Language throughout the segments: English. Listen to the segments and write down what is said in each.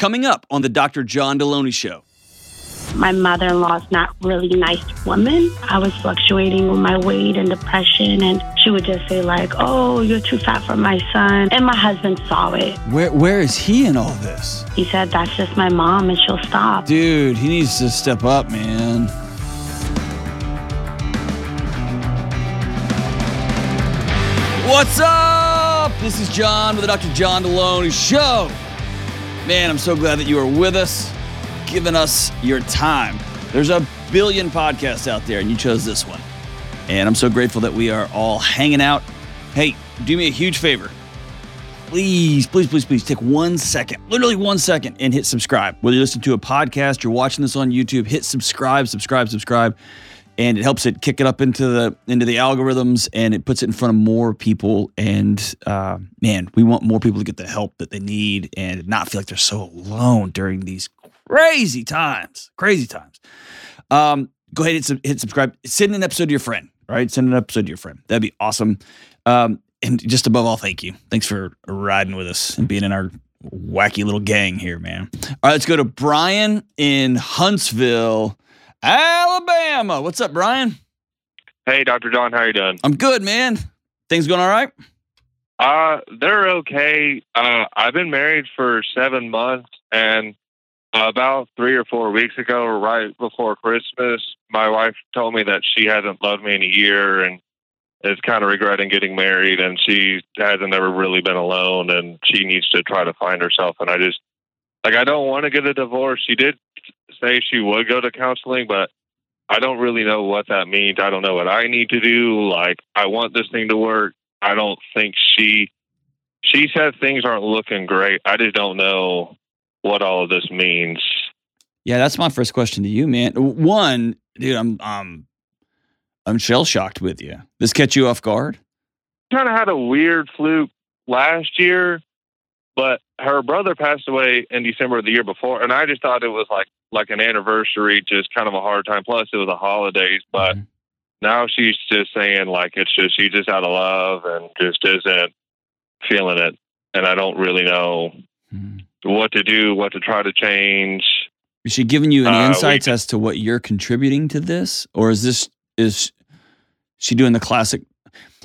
coming up on the Dr. John Delony Show. My mother in law is not really a nice woman. I was fluctuating with my weight and depression, and she would just say, like, oh, you're too fat for my son. And my husband saw it. Where where is he in all this? He said, that's just my mom, and she'll stop. Dude, he needs to step up, man. What's up? This is John with the Dr. John Delony Show. Man, I'm so glad that you are with us, giving us your time. There's a billion podcasts out there, and you chose this one. And I'm so grateful that we are all hanging out. Hey, do me a huge favor. Please, please, please, please take one second, literally one second, and hit subscribe. Whether you listen to a podcast, you're watching this on YouTube, hit subscribe, subscribe, subscribe and it helps it kick it up into the into the algorithms and it puts it in front of more people and uh, man we want more people to get the help that they need and not feel like they're so alone during these crazy times crazy times. Um, go ahead and hit, subscribe. Send an episode to your friend right? Send an episode to your friend. That'd be awesome. Um, and just above all thank you. Thanks for riding with us and being in our wacky little gang here man. All right let's go to brian in huntsville Alabama. What's up, Brian? Hey, Dr. John, how you doing? I'm good, man. Things going all right? Uh, they're okay. Uh, I've been married for seven months, and about three or four weeks ago, right before Christmas, my wife told me that she hasn't loved me in a year and is kind of regretting getting married, and she hasn't ever really been alone, and she needs to try to find herself. And I just like I don't want to get a divorce. She did say she would go to counseling, but I don't really know what that means. I don't know what I need to do. Like I want this thing to work. I don't think she she said things aren't looking great. I just don't know what all of this means. Yeah, that's my first question to you, man. One, dude, I'm um I'm shell shocked with you. This catch you off guard? Kind of had a weird fluke last year, but her brother passed away in December of the year before, and I just thought it was like like an anniversary, just kind of a hard time. Plus, it was the holidays, but mm-hmm. now she's just saying like it's just she's just out of love and just isn't feeling it, and I don't really know mm-hmm. what to do, what to try to change. Is she giving you any uh, insights we, as to what you're contributing to this, or is this is she doing the classic?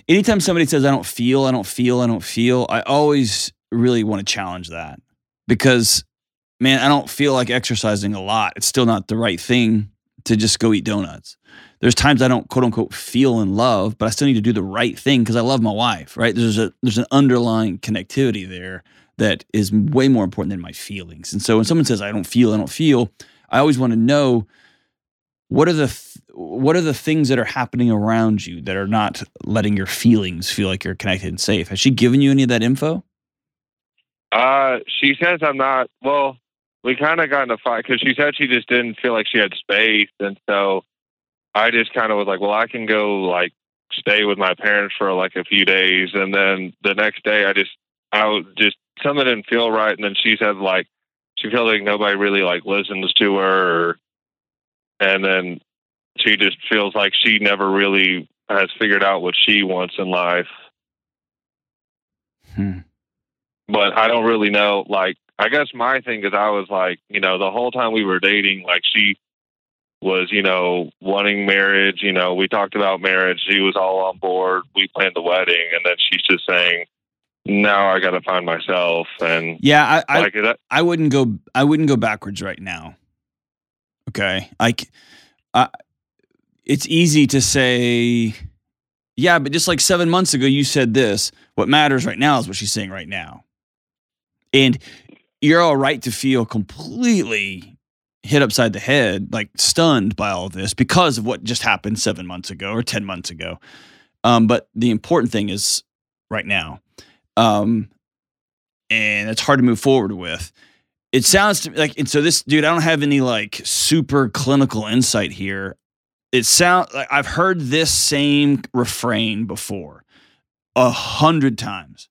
Anytime somebody says, "I don't feel," "I don't feel," "I don't feel," I always really want to challenge that because man, I don't feel like exercising a lot. It's still not the right thing to just go eat donuts. There's times I don't quote unquote feel in love, but I still need to do the right thing because I love my wife, right? There's a there's an underlying connectivity there that is way more important than my feelings. And so when someone says I don't feel, I don't feel, I always want to know what are the th- what are the things that are happening around you that are not letting your feelings feel like you're connected and safe. Has she given you any of that info? Uh, she says I'm not. Well, we kind of got in a fight because she said she just didn't feel like she had space, and so I just kind of was like, well, I can go like stay with my parents for like a few days, and then the next day I just I was just something didn't feel right, and then she said like she felt like nobody really like listens to her, and then she just feels like she never really has figured out what she wants in life. Hmm. But I don't really know like I guess my thing is I was like, you know, the whole time we were dating, like she was, you know, wanting marriage. You know, we talked about marriage. She was all on board. We planned the wedding, and then she's just saying, "Now I got to find myself." And yeah, I, like I, that, I wouldn't go. I wouldn't go backwards right now. Okay, like, I, it's easy to say, yeah, but just like seven months ago, you said this. What matters right now is what she's saying right now. And you're all right to feel completely hit upside the head, like stunned by all this because of what just happened seven months ago or 10 months ago. Um, but the important thing is right now. Um, and it's hard to move forward with. It sounds to me like, and so this dude, I don't have any like super clinical insight here. It sounds like I've heard this same refrain before a hundred times,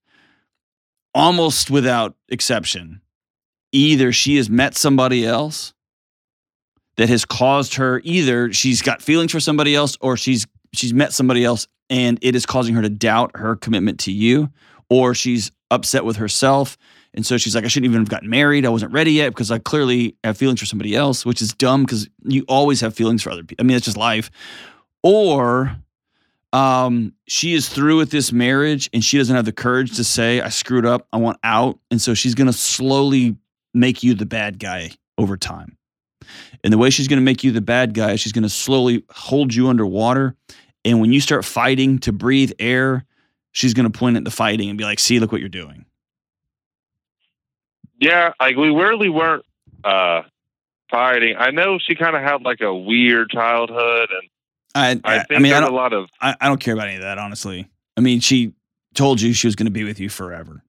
almost without exception either she has met somebody else that has caused her either she's got feelings for somebody else or she's she's met somebody else and it is causing her to doubt her commitment to you or she's upset with herself And so she's like, I shouldn't even have gotten married. I wasn't ready yet because I clearly have feelings for somebody else, which is dumb because you always have feelings for other people. I mean, it's just life. Or um, she is through with this marriage and she doesn't have the courage to say, I screwed up. I want out. And so she's going to slowly make you the bad guy over time. And the way she's going to make you the bad guy, is she's going to slowly hold you underwater. And when you start fighting to breathe air, she's going to point at the fighting and be like, see, look what you're doing. Yeah, like we really weren't uh, fighting. I know she kind of had like a weird childhood, and I, I I, mean, I a don't, lot of I, I don't care about any of that, honestly. I mean, she told you she was going to be with you forever.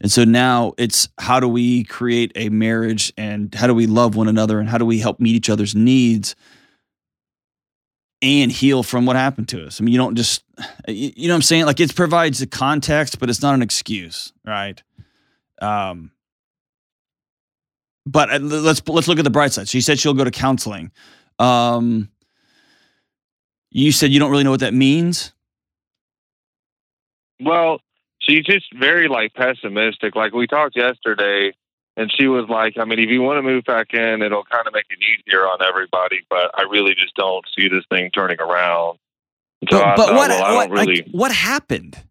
And so now it's how do we create a marriage and how do we love one another and how do we help meet each other's needs and heal from what happened to us? I mean, you don't just, you you know what I'm saying? Like it provides the context, but it's not an excuse, right? Um, but uh, let's let's look at the bright side. She said she'll go to counseling. Um, you said you don't really know what that means. well, she's just very like pessimistic. Like we talked yesterday, and she was like, "I mean, if you want to move back in, it'll kind of make it easier on everybody, but I really just don't see this thing turning around." And So But, but thought, what well, I what really. like what happened?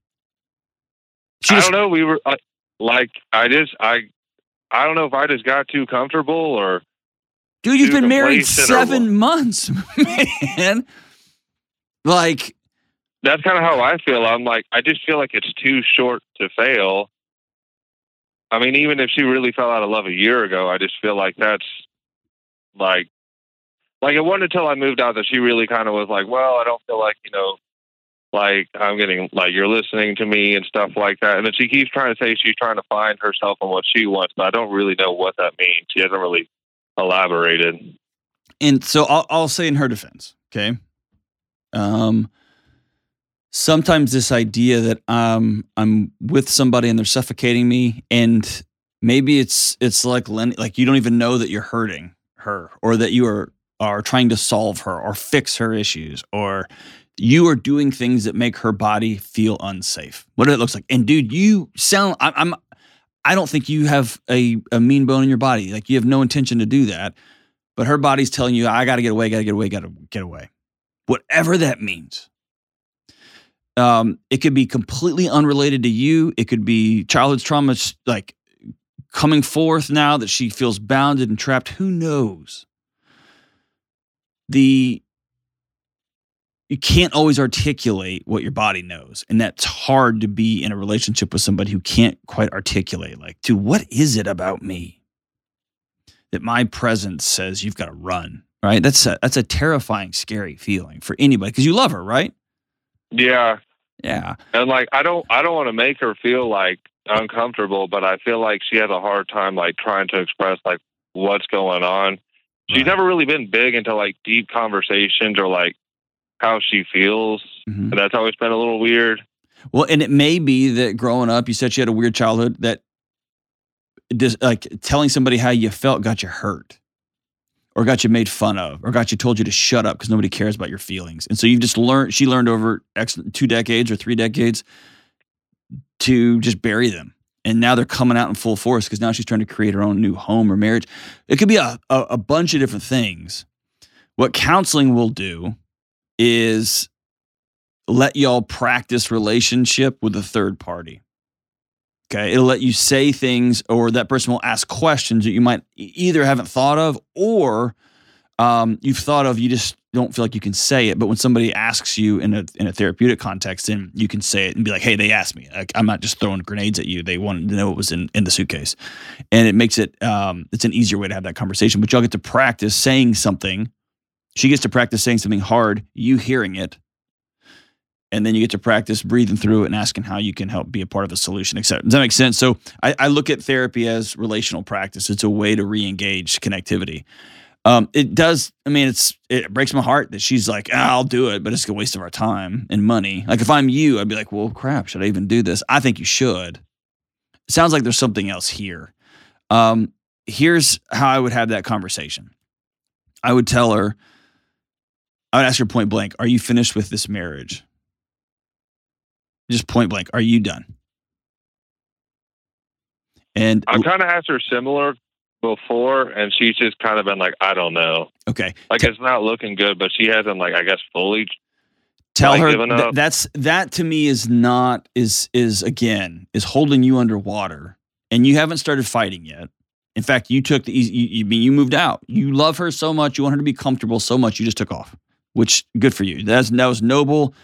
She I don't know. We were like, like, I just, I, I don't know if I just got too comfortable or Dude, you've been married complacent or seven months, man. Like, that's kind of how I feel. I'm like, I just feel like it's too short to fail. I mean, even if she really fell out of love a year ago, I just feel like that's like, like it wasn't until I moved out that she really kind of was like, well, I don't feel like, you know, like I'm getting, like you're listening to me and stuff like that. And then she keeps trying to say she's trying to find herself and what she wants, but I don't really know what that means. She hasn't really elaborated. and so I'll, I'll say in her defense, okay. Um, sometimes this idea that um I'm with somebody and they're suffocating me, and maybe it's it's like Len- like you don't even know that you're hurting her, or that you are are trying to solve her or fix her issues, or you are doing things that make her body feel unsafe. What it looks like, and dude, you sound I, I'm. I don't think you have a, a mean bone in your body. Like you have no intention to do that. But her body's telling you, I gotta get away, gotta get away, gotta get away. Whatever that means. Um, it could be completely unrelated to you. It could be childhood trauma like coming forth now that she feels bounded and trapped. Who knows? The you can't always articulate what your body knows. And that's hard to be in a relationship with somebody who can't quite articulate, like, dude, what is it about me that my presence says you've got to run? Right? That's a that's a terrifying, scary feeling for anybody because you love her, right? Yeah. Yeah. And like I don't I don't want to make her feel like uncomfortable, but I feel like she has a hard time like trying to express like what's going on. She's Right. never really been big into like deep conversations or like how she feels. Mhm. And that's always been a little weird. Well, and it may be that growing up, you said she had a weird childhood that just like telling somebody how you felt got you hurt or got you made fun of or got you told you to shut up because nobody cares about your feelings. And so you've just learned, she learned over two decades or three decades to just bury them. And now they're coming out in full force because now she's trying to create her own new home or marriage. It could be a, a, a bunch of different things. What counseling will do is let y'all practice relationship with a third party. Okay. It'll let you say things, or that person will ask questions that you might either haven't thought of or um, you've thought of, you just don't feel like you can say it. But when somebody asks you in a, in a therapeutic context, then you can say it and be like, hey, they asked me. I'm not just throwing grenades at you. They wanted to know what was in, in the suitcase. And it makes it, um, it's an easier way to have that conversation. But y'all get to practice saying something. She gets to practice saying something hard, you hearing it, and then you get to practice breathing through it and asking how you can help be a part of a solution, etc. Does that make sense? So I, I look at therapy as relational practice. It's a way to re-engage connectivity. Um, it does. I mean, it's it breaks my heart that she's like, ah, I'll do it, but it's a waste of our time and money. Like if I'm you, I'd be like, well, crap, should I even do this? I think you should. It sounds like there's something else here. Um, here's how I would have that conversation. I would tell her, I would ask her point blank, are you finished with this marriage? Just point blank, are you done? And I've kind of asked her similar before, and she's just kind of been like, I don't know. okay, Like it's not looking good, but she hasn't like I guess fully. tell like her th- up. that's that to me is not is is again is holding you underwater, and you haven't started fighting yet. In fact, you took the easy. You, you mean you moved out. You love her so much. You want her to be comfortable so much. You just took off, which good for you. That's that was noble.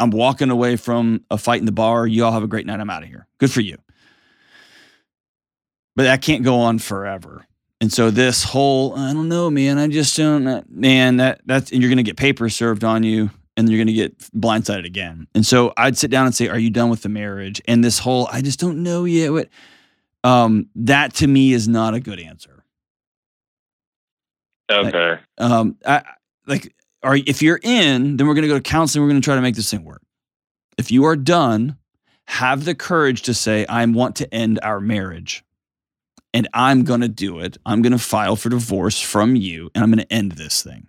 I'm walking away from a fight in the bar. You all have a great night. I'm out of here. Good for you. But that can't go on forever. And so this whole, I don't know, man. I just don't, man. That that's and you're gonna get papers served on you, and you're gonna get blindsided again. And so I'd sit down and say, "Are you done with the marriage?" And this whole, I just don't know yet. What, um, that to me is not a good answer. Okay. Um, I like, are if you're in, then we're gonna go to counseling. We're gonna try to make this thing work. If you are done, have the courage to say, "I want to end our marriage." And I'm going to do it. I'm going to file for divorce from you and I'm going to end this thing.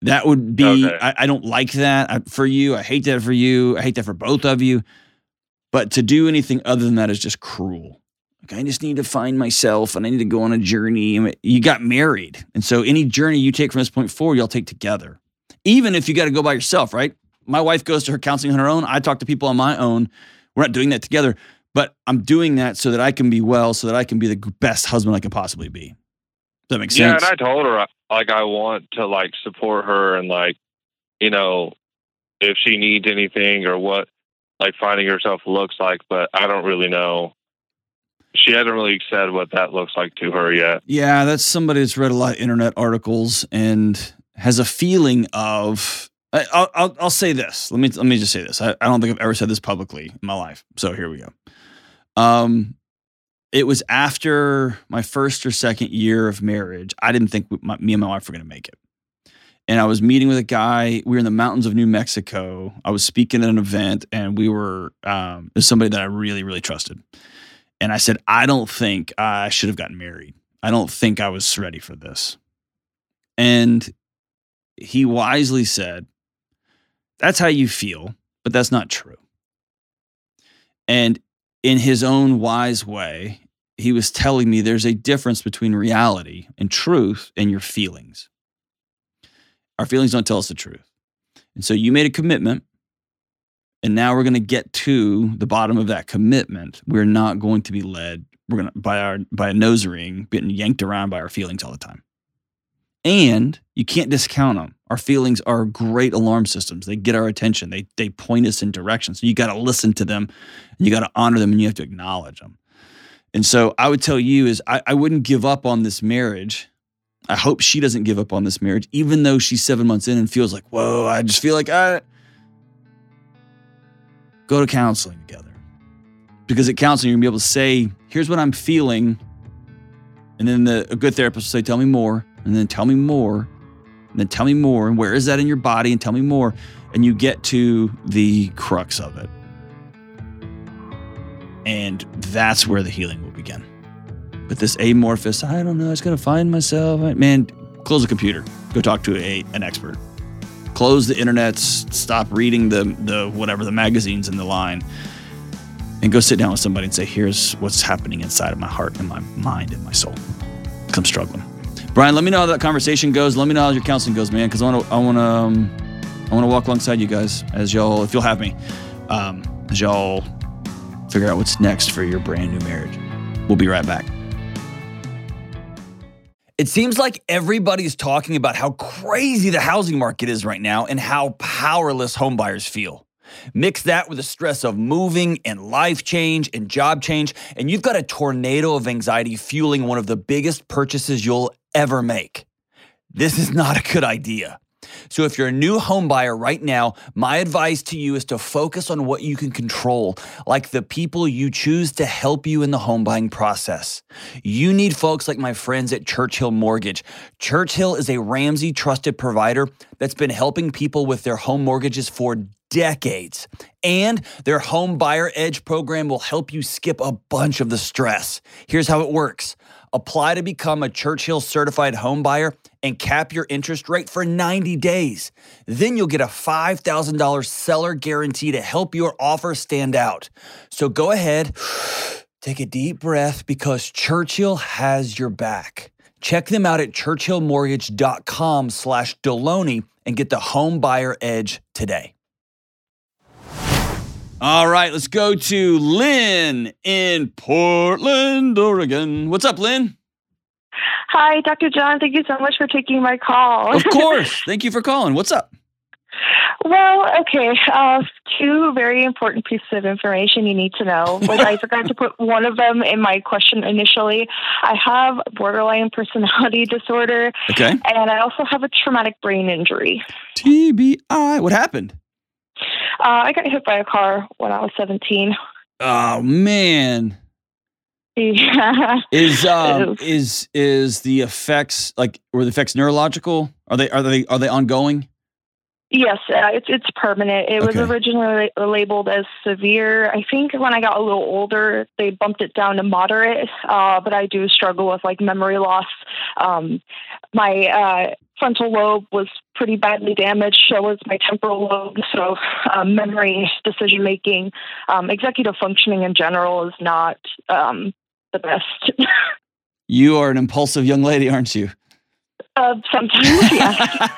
That would be, Okay. I, I don't like that I, for you. I hate that for you. I hate that for both of you. But to do anything other than that is just cruel. Like, I just need to find myself and I need to go on a journey. You got married. And so any journey you take from this point forward, y'all take together. Even if you got to go by yourself, right? My wife goes to her counseling on her own. I talk to people on my own. We're not doing that together, but I'm doing that so that I can be well, so that I can be the best husband I can possibly be. Does that make sense? Yeah, and I told her like I want to like support her and like you know if she needs anything or what like finding herself looks like, but I don't really know. She hasn't really said what that looks like to her yet. Yeah, that's somebody that's read a lot of internet articles and has a feeling of. I'll, I'll, I'll say this. Let me let me just say this. I, I don't think I've ever said this publicly in my life. So here we go. Um, it was after my first or second year of marriage. I didn't think my, me and my wife were going to make it. And I was meeting with a guy. We were in the mountains of New Mexico. I was speaking at an event, and we were um, it was somebody that I really, really trusted. And I said, I don't think I should have gotten married. I don't think I was ready for this. And he wisely said, That's how you feel, but that's not true. And in his own wise way, he was telling me there's a difference between reality and truth and your feelings. Our feelings don't tell us the truth. And so you made a commitment, and now we're going to get to the bottom of that commitment. We're not going to be led we're going to by our by a nose ring getting yanked around by our feelings all the time. And you can't discount them. Our feelings are great alarm systems. They get our attention. They they point us in directions. So you got to listen to them, and you got to honor them, and you have to acknowledge them. And so I would tell you is I, I wouldn't give up on this marriage. I hope she doesn't give up on this marriage, even though she's seven months in and feels like, whoa, I just feel like I go to counseling together. Because at counseling, you're gonna be able to say, here's what I'm feeling. And then the, a good therapist will say, tell me more. And then tell me more. And then tell me more. And where is that in your body? And tell me more. And you get to the crux of it. And that's where the healing will begin. But this amorphous, I don't know, I just gotta find myself. Man, close the computer. Go talk to a, an expert. Close the internet. Stop reading the the whatever the magazines in the line, and go sit down with somebody and say, "Here's what's happening inside of my heart and my mind and my soul. I'm struggling." Brian, let me know how that conversation goes. Let me know how your counseling goes, man, because I want to I want to um, I want to walk alongside you guys as y'all, if you'll have me, um, as y'all figure out what's next for your brand new marriage. We'll be right back. It seems like everybody's talking about how crazy the housing market is right now and how powerless homebuyers feel. Mix that with the stress of moving and life change and job change, and you've got a tornado of anxiety fueling one of the biggest purchases you'll ever make. This is not a good idea. So, if you're a new home buyer right now, my advice to you is to focus on what you can control, like the people you choose to help you in the home buying process. You need folks like my friends at Churchill Mortgage. Churchill is a Ramsey trusted provider that's been helping people with their home mortgages for decades. And their Home Buyer Edge program will help you skip a bunch of the stress. Here's how it works. Apply to become a Churchill certified home buyer and cap your interest rate for 90 days. Then you'll get a $5,000 seller guarantee to help your offer stand out. So go ahead, take a deep breath because Churchill has your back. Check them out at churchillmortgage.com slash Delony and get the home buyer edge today. All right, let's go to Lynn in Portland, Oregon. What's up, Lynn? Hi, Dr. John. Thank you so much for taking my call. Of course. Thank you for calling. What's up? well, okay. Uh, two very important pieces of information you need to know. Like I forgot to put one of them in my question initially. I have borderline personality disorder. Okay. And I also have a traumatic brain injury. TBI. What happened? Uh, I got hit by a car when I was 17. Oh man. Yeah. Is um is is the effects like were the effects neurological? Are they are they are they ongoing? Yes, uh, it's it's permanent. It was originally labeled as severe. I think when I got a little older, they bumped it down to moderate. Uh, but I do struggle with like memory loss. Um, my uh, frontal lobe was pretty badly damaged. So was my temporal lobe. So um, memory, decision making, um, executive functioning in general is not um, the best. You are an impulsive young lady, aren't you? Uh, sometimes, yeah,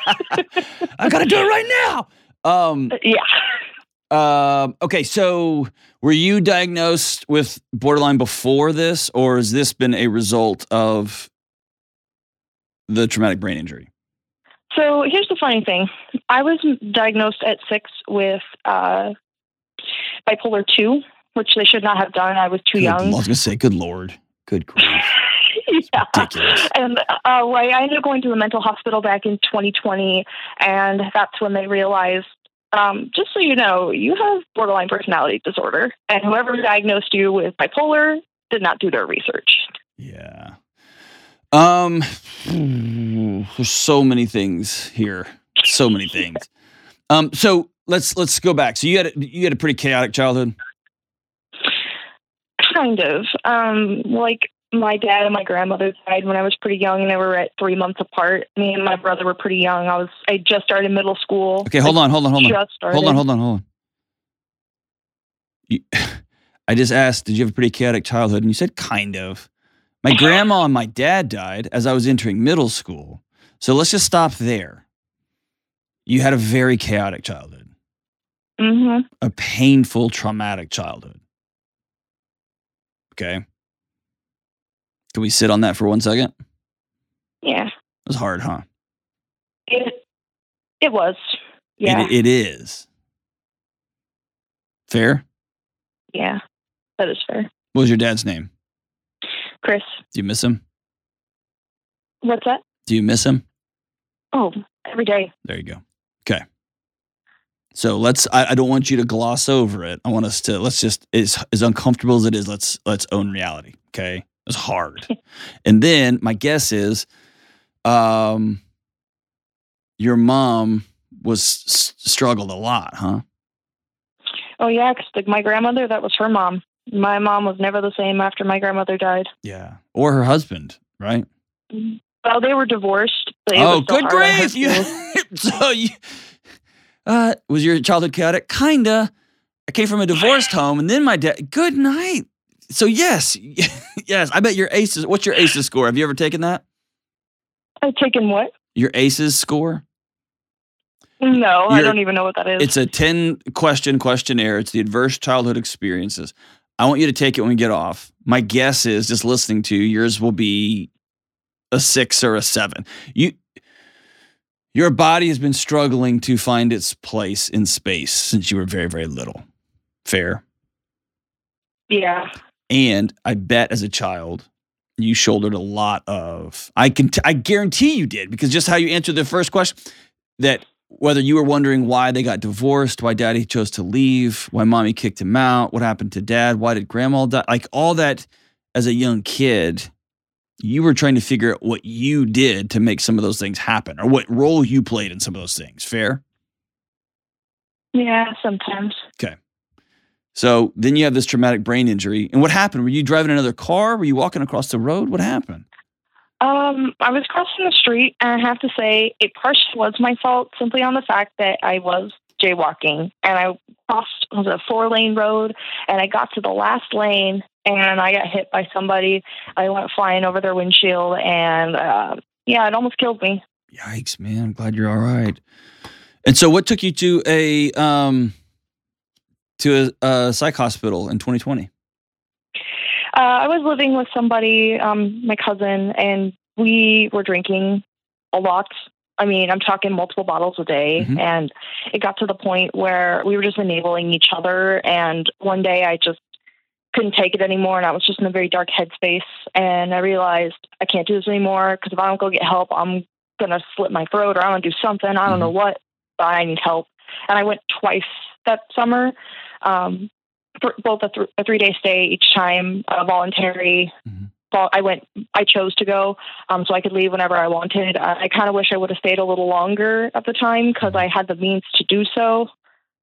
I gotta do it right now. Um yeah. Um, okay, so were you diagnosed with borderline before this, or has this been a result of the traumatic brain injury? So here's the funny thing. I was diagnosed at six with uh, bipolar 2, which they should not have done. I was too Good- I was gonna say, good lord, good grief, yeah. ridiculous. And uh, well, I ended up going to the mental hospital back in 2020, and that's when they realized. Um, just so you know, you have borderline personality disorder, and whoever diagnosed you with bipolar did not do their research. Yeah. Um, there's so many things here. So many things. Um, so let's let's go back. So you had a, you had a pretty chaotic childhood. Kind of. Um, like my dad and my grandmother died when I was pretty young, and they were at three months apart. Me and my brother were pretty young. I was I just started middle school. Okay, hold on, hold on, hold on. Just started. Hold on, hold on, hold on. You, I just asked, did you have a pretty chaotic childhood? And you said kind of. My grandma and my dad died as I was entering middle school. So let's just stop there. You had a very chaotic childhood, Mm-hmm. a painful, traumatic childhood. Okay. Can we sit on that for one second? Yeah. It was hard, huh? It it was. Yeah. It, it is. Fair? yeah. That is fair. What was your dad's name? Chris, Do you miss him? what's that? Do you miss him? Oh, every day. There you go. Okay. So let's. I, I don't want you to gloss over it. I want us to. Let's just. As as uncomfortable as it is, let's let's own reality. Okay. It's hard. and then my guess is, um, your mom was struggled a lot, huh? Oh yeah, 'cause like my grandmother, that was her mom. My mom was never the same after my grandmother died. Yeah. Or her husband, right? Well, they were divorced. but it was oh, good grief! You, so you, uh, was your childhood chaotic? Kinda. I came from a divorced home, and then my dad. Good night. So yes, yes. I bet your ACEs. What's your ACEs score? Have you ever taken that? I've taken what? Your ACEs score. No, I don't even know what that is. It's a ten question questionnaire. It's the adverse childhood experiences. I want you to take it when we get off. My guess is, just listening to you, yours will be a six or a seven. You, your body has been struggling to find its place in space since you were very, very little. Fair. yeah. And I bet as a child, you shouldered a lot of. I can. T- I guarantee you did because just how you answered the first question, that whether you were wondering why they got divorced, why daddy chose to leave, why mommy kicked him out, what happened to dad, why did grandma die, like all that as a young kid, you were trying to figure out what you did to make some of those things happen or what role you played in some of those things. Fair. Yeah, sometimes. So then you have this traumatic brain injury. And what happened? Were you driving another car? Were you walking across the road? What happened? Um, I was crossing the street, and I have to say, it partially was my fault simply on the fact that I was jaywalking, and I crossed a four lane road, and I got to the last lane, and I got hit by somebody. I went flying over their windshield, and uh, yeah, it almost killed me. Yikes, man! I'm glad you're all right. And so, what took you to a um to a, a psych hospital in 2020? Uh, I was living with somebody, um, my cousin, and we were drinking a lot. I mean, I'm talking multiple bottles a day. Mhm. And it got to the point where we were just enabling each other. And one day I just couldn't take it anymore. And I was just in a very dark headspace. And I realized I can't do this anymore because if I don't go get help, I'm going to slit my throat or I'm going to do something. I don't know what, but I need help. And I went twice that summer. Um, for both a, th- a three day stay each time, uh, voluntary. Mhm. Well, I went. I chose to go, um, so I could leave whenever I wanted. I, I kind of wish I would have stayed a little longer at the time because I had the means to do so.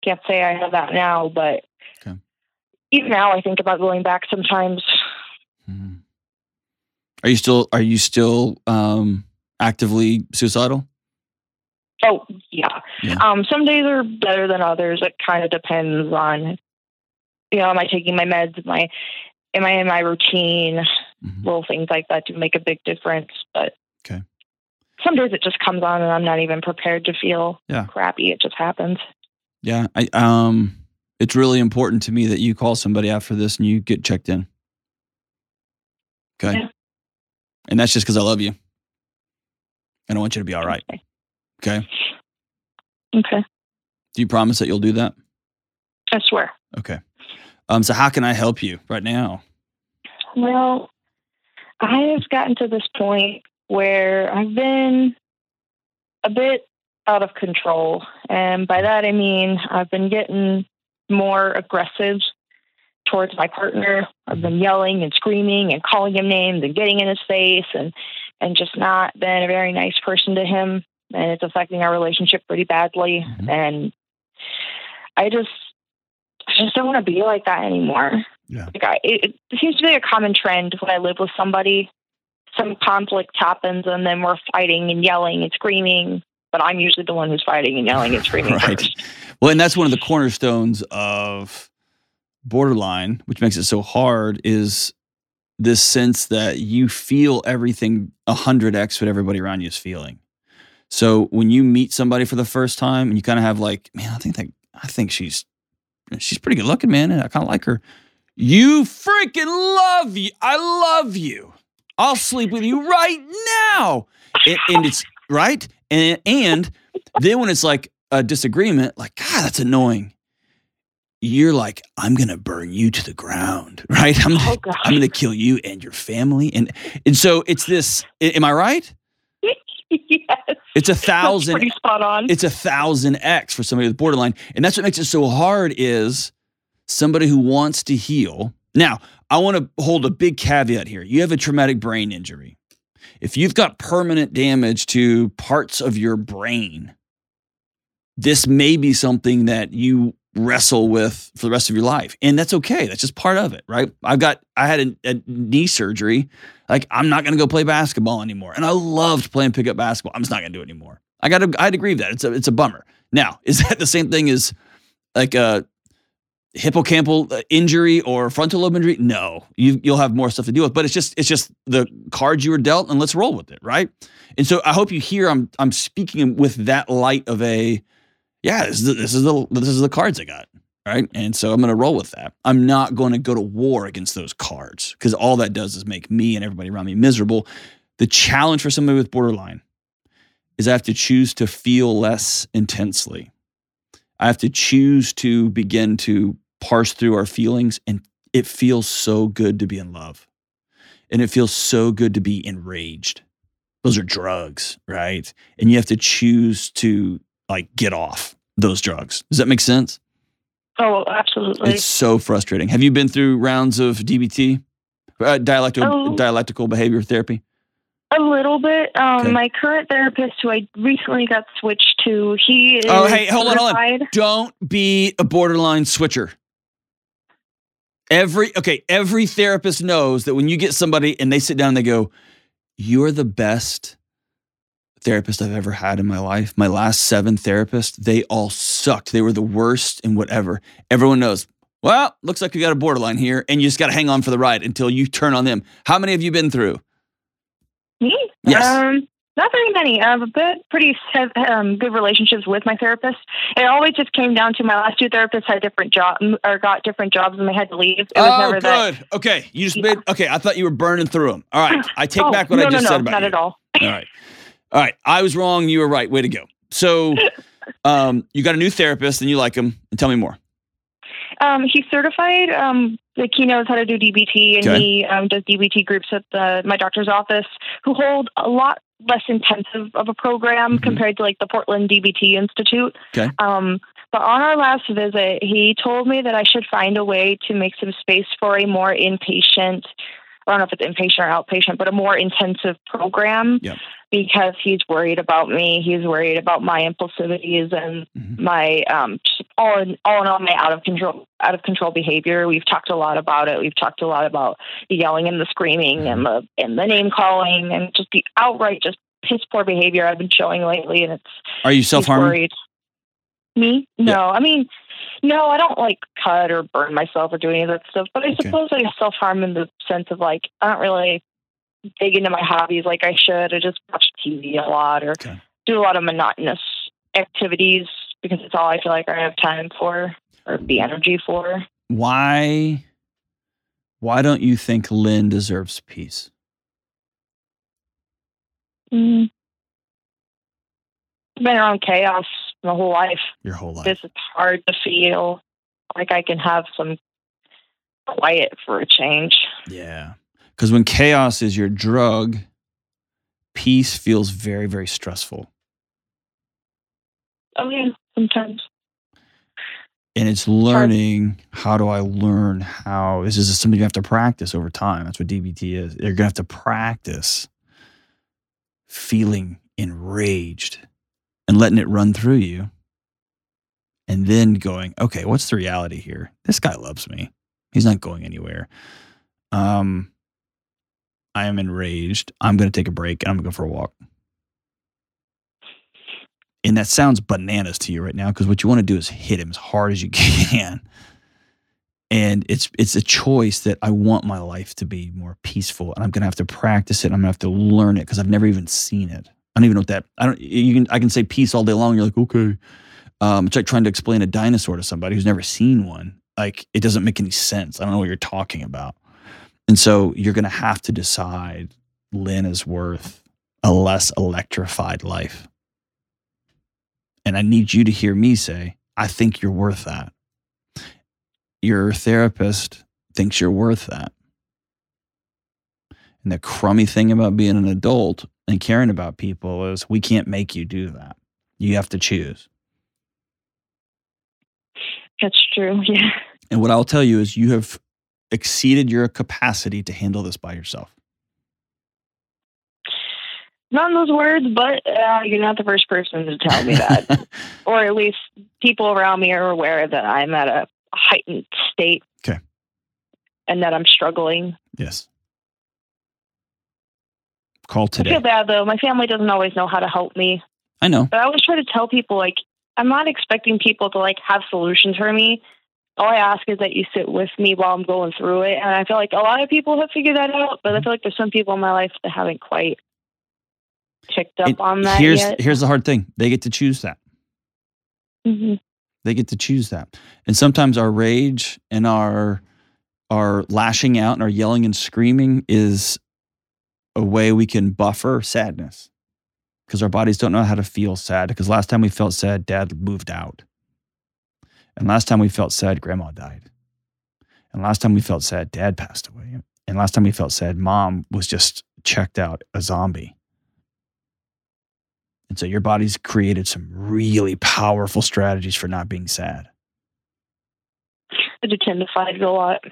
Can't say I have that now, but Okay. even now, I think about going back sometimes. Mhm. Are you still Are you still um actively suicidal? Oh yeah. Yeah. Um, some days are better than others. It kind of depends on, you know, am I taking my meds? Am I, am I in my routine? Mhm. Little things like that do make a big difference. But Okay. some days it just comes on and I'm not even prepared to feel Yeah. crappy. It just happens. Yeah, I um it's really important to me that you call somebody after this and you get checked in. Okay. Yeah. And that's just because I love you. And I want you to be all right. Okay. Okay. Okay. Do you promise that you'll do that? I swear. Okay. Um, so how can I help you right now? Well, I have gotten to this point where I've been a bit out of control. And by that, I mean I've been getting more aggressive towards my partner. I've been yelling and screaming and calling him names and getting in his face and, and just not been a very nice person to him. And it's affecting our relationship pretty badly. Mhm. And I just, I just don't want to be like that anymore. Yeah. Like I, it, it seems to be a common trend when I live with somebody. Some conflict happens, and then we're fighting and yelling and screaming. But I'm usually the one who's fighting and yelling and screaming Right. first. Well, and that's one of the cornerstones of borderline, which makes it so hard, is this sense that you feel everything 100x what everybody around you is feeling. So when you meet somebody for the first time and you kind of have like, man, I think that I think she's she's pretty good looking, man, and I kind of like her. You freaking love you. I love you. I'll sleep with you right now. And, and it's right. And and then when it's like a disagreement, like, God, that's annoying. You're like, I'm gonna burn you to the ground, right? I'm Oh. I'm gonna kill you and your family. And and so it's this, am I right? yes, It's a that's thousand pretty spot on. it's a thousand X for somebody with borderline. And that's what makes it so hard is somebody who wants to heal. Now, I want to hold a big caveat here. You have a traumatic brain injury. If you've got permanent damage to parts of your brain, this may be something that you wrestle with for the rest of your life. And that's okay. That's just part of it, right? I've got, I had a, a knee surgery. Like, I'm not going to go play basketball anymore. And I loved playing pickup basketball. I'm just not going to do it anymore. I got to, I'd agree with that. It's a, it's a bummer. Now, is that the same thing as like a hippocampal uh, injury or frontal lobe injury? No, you, you'll have more stuff to deal with, but it's just, it's just the cards you were dealt and let's roll with it. Right. And so I hope you hear I'm, I'm speaking with that light of a, yeah, this is the, this is the, this is the cards I got. Right. And so I'm going to roll with that. I'm not going to go to war against those cards because all that does is make me and everybody around me miserable. The challenge for somebody with borderline is I have to choose to feel less intensely. I have to choose to begin to parse through our feelings. And it feels so good to be in love. And it feels so good to be enraged. Those are drugs, right? And you have to choose to like get off those drugs. Does that make sense? oh, absolutely. It's so frustrating. Have you been through rounds of DBT, uh, dialectical, Oh. dialectical behavior therapy? a little bit. Um, Okay. My current therapist, who I recently got switched to, he is Oh, hey, hold on, hold on. Don't be a borderline switcher. Every okay, every therapist knows that when you get somebody and they sit down and they go, "You're the best therapist I've ever had in my life. My last seven therapists, they all sucked. They were the worst and whatever." Everyone knows. Well, looks like we got a borderline here, and you just got to hang on for the ride until you turn on them. How many have you been through? Me? Yes. Um, not very many. I have a good, pretty um, good relationships with my therapist. It always just came down to my last two therapists had different jobs or got different jobs and they had to leave. It was oh, never good. that. Okay, you just Yeah. made. Okay, I thought you were burning through them. All right, I take Oh, back what no, I just no, said no, about not you. at all. All right, all right. I was wrong. You were right. Way to go. So, um, you got a new therapist and you like him. And tell me more. Um, he's certified. Um, like he knows how to do DBT, and Okay. he um, does DBT groups at the, my doctor's office, who hold a lot less intensive of a program Mhm. compared to like the Portland DBT Institute. Okay. Um, but on our last visit, he told me that I should find a way to make some space for a more inpatient. I don't know if it's inpatient or outpatient, but a more intensive program Yep. because he's worried about me. He's worried about my impulsivities and Mhm. my um all in all in all my out of control out of control behavior. We've talked a lot about it. We've talked a lot about the yelling and the screaming and the and the name calling and just the outright just piss poor behavior I've been showing lately and it's Are you self harming? Me? No. I mean no, I don't like cut or burn myself or do any of that stuff. But I Okay. suppose I self harm in the sense of like I don't really dig into my hobbies like I should. I just watch TV a lot or Okay. do a lot of monotonous activities because it's all I feel like I have time for or the energy for. Why? Why don't you think Lynn deserves peace? Mm. Been around chaos my whole life. Your whole life. This is hard to feel like I can have some quiet for a change. Yeah. Because when chaos is your drug, peace feels very, very stressful. Oh yeah, sometimes. And it's learning how do I learn how this is something you have to practice over time. That's what DBT is. You're gonna have to practice feeling enraged and letting it run through you. And then going, okay, what's the reality here? This guy loves me. He's not going anywhere. Um, I am enraged. I'm going to take a break and I'm going to go for a walk. And that sounds bananas to you right now because what you want to do is hit him as hard as you can. And it's it's a choice that I want my life to be more peaceful, and I'm gonna have to practice it. I'm gonna have to learn it because I've never even seen it. I don't even know what that. I don't. You can I can say peace all day long. You're like okay. Um, it's like trying to explain a dinosaur to somebody who's never seen one. Like it doesn't make any sense. I don't know what you're talking about. And so you're gonna have to decide. Lynn is worth a less electrified life. And I need you to hear me say, I think you're worth that. Your therapist thinks you're worth that. And the crummy thing about being an adult and caring about people is we can't make you do that. You have to choose. That's true. Yeah. And what I'll tell you is you have exceeded your capacity to handle this by yourself. Not in those words, but uh, you're not the first person to tell me that. or at least people around me are aware that I'm at a heightened state. Okay. And that I'm struggling. yes. Call I feel bad though. My family doesn't always know how to help me. I know. But I always try to tell people like I'm not expecting people to like have solutions for me. All I ask is that you sit with me while I'm going through it. And I feel like a lot of people have figured that out, but I feel like there's some people in my life that haven't quite picked up And on that here's yet. here's the hard thing. They get to choose that. hmm They get to choose that. And sometimes our rage and our our lashing out and our yelling and screaming is a way we can buffer sadness. Because our bodies don't know how to feel sad. Because last time we felt sad, dad moved out. And last time we felt sad, grandma died. And last time we felt sad, dad passed away. And last time we felt sad, mom was just checked out, a zombie. And so your body's created some really powerful strategies for not being sad. I do tend to fight a lot.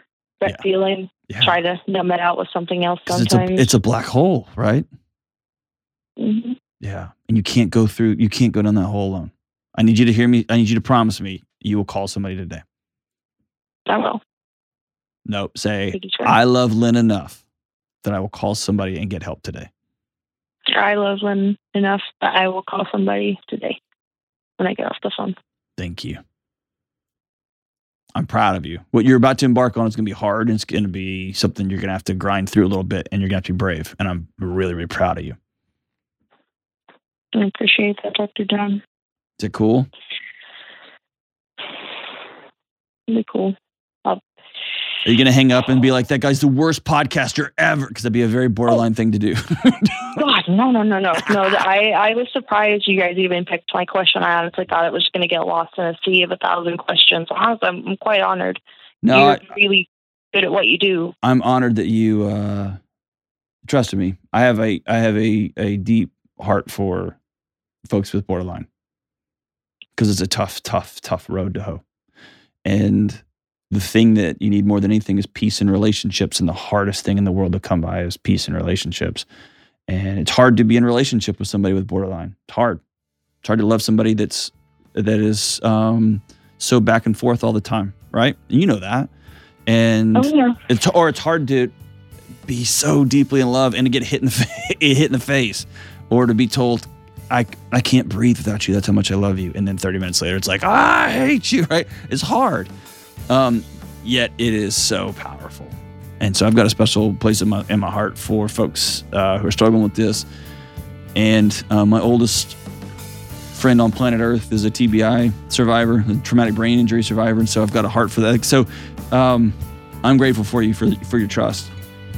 That Yeah. feeling. Yeah. Try to numb it out with something else 'Cause it's sometimes. a, it's a black hole, right? hmm Yeah. And you can't go through, you can't go down that hole alone. I need you to hear me. I need you to promise me you will call somebody today. I will. No, say, Thank you, sir. I love Lynn enough that I will call somebody and get help today. I love Lynn enough that I will call somebody today when I get off the phone. Thank you. I'm proud of you. What you're about to embark on is going to be hard and it's going to be something you're going to have to grind through a little bit and you're going to have to be brave. And I'm really, really proud of you. I appreciate that, Dr. John. Is it cool? Really cool. Are you going to hang up and be like, that guy's the worst podcaster ever? Because that'd be a very borderline thing to do. God, no, no, no, no, no. I, I was surprised you guys even picked my question. I honestly thought it was going to get lost in a sea of a thousand questions. Honestly, I'm, I'm quite honored. no, You're I, really good at what you do. I'm honored that you uh, trusted me. I have a I have a a deep heart for folks with borderline because it's a tough, tough, tough road to hoe. And the thing that you need more than anything is peace in relationships, and the hardest thing in the world to come by is peace in relationships. And it's hard to be in relationship with somebody with borderline. It's hard. It's hard to love somebody that's that is um, so back and forth all the time, right? You know that. And Oh, yeah. it's or it's hard to be so deeply in love and to get hit in the fa- hit in the face, or to be told, "I I can't breathe without you. That's how much I love you." And then 30 minutes later, it's like, "I hate you." Right? It's hard, um, yet it is so powerful. And so I've got a special place in my in my heart for folks uh, who are struggling with this. And uh, my oldest friend on planet Earth is a TBI survivor, a traumatic brain injury survivor, and so I've got a heart for that. So um, I'm grateful for you for for your trust,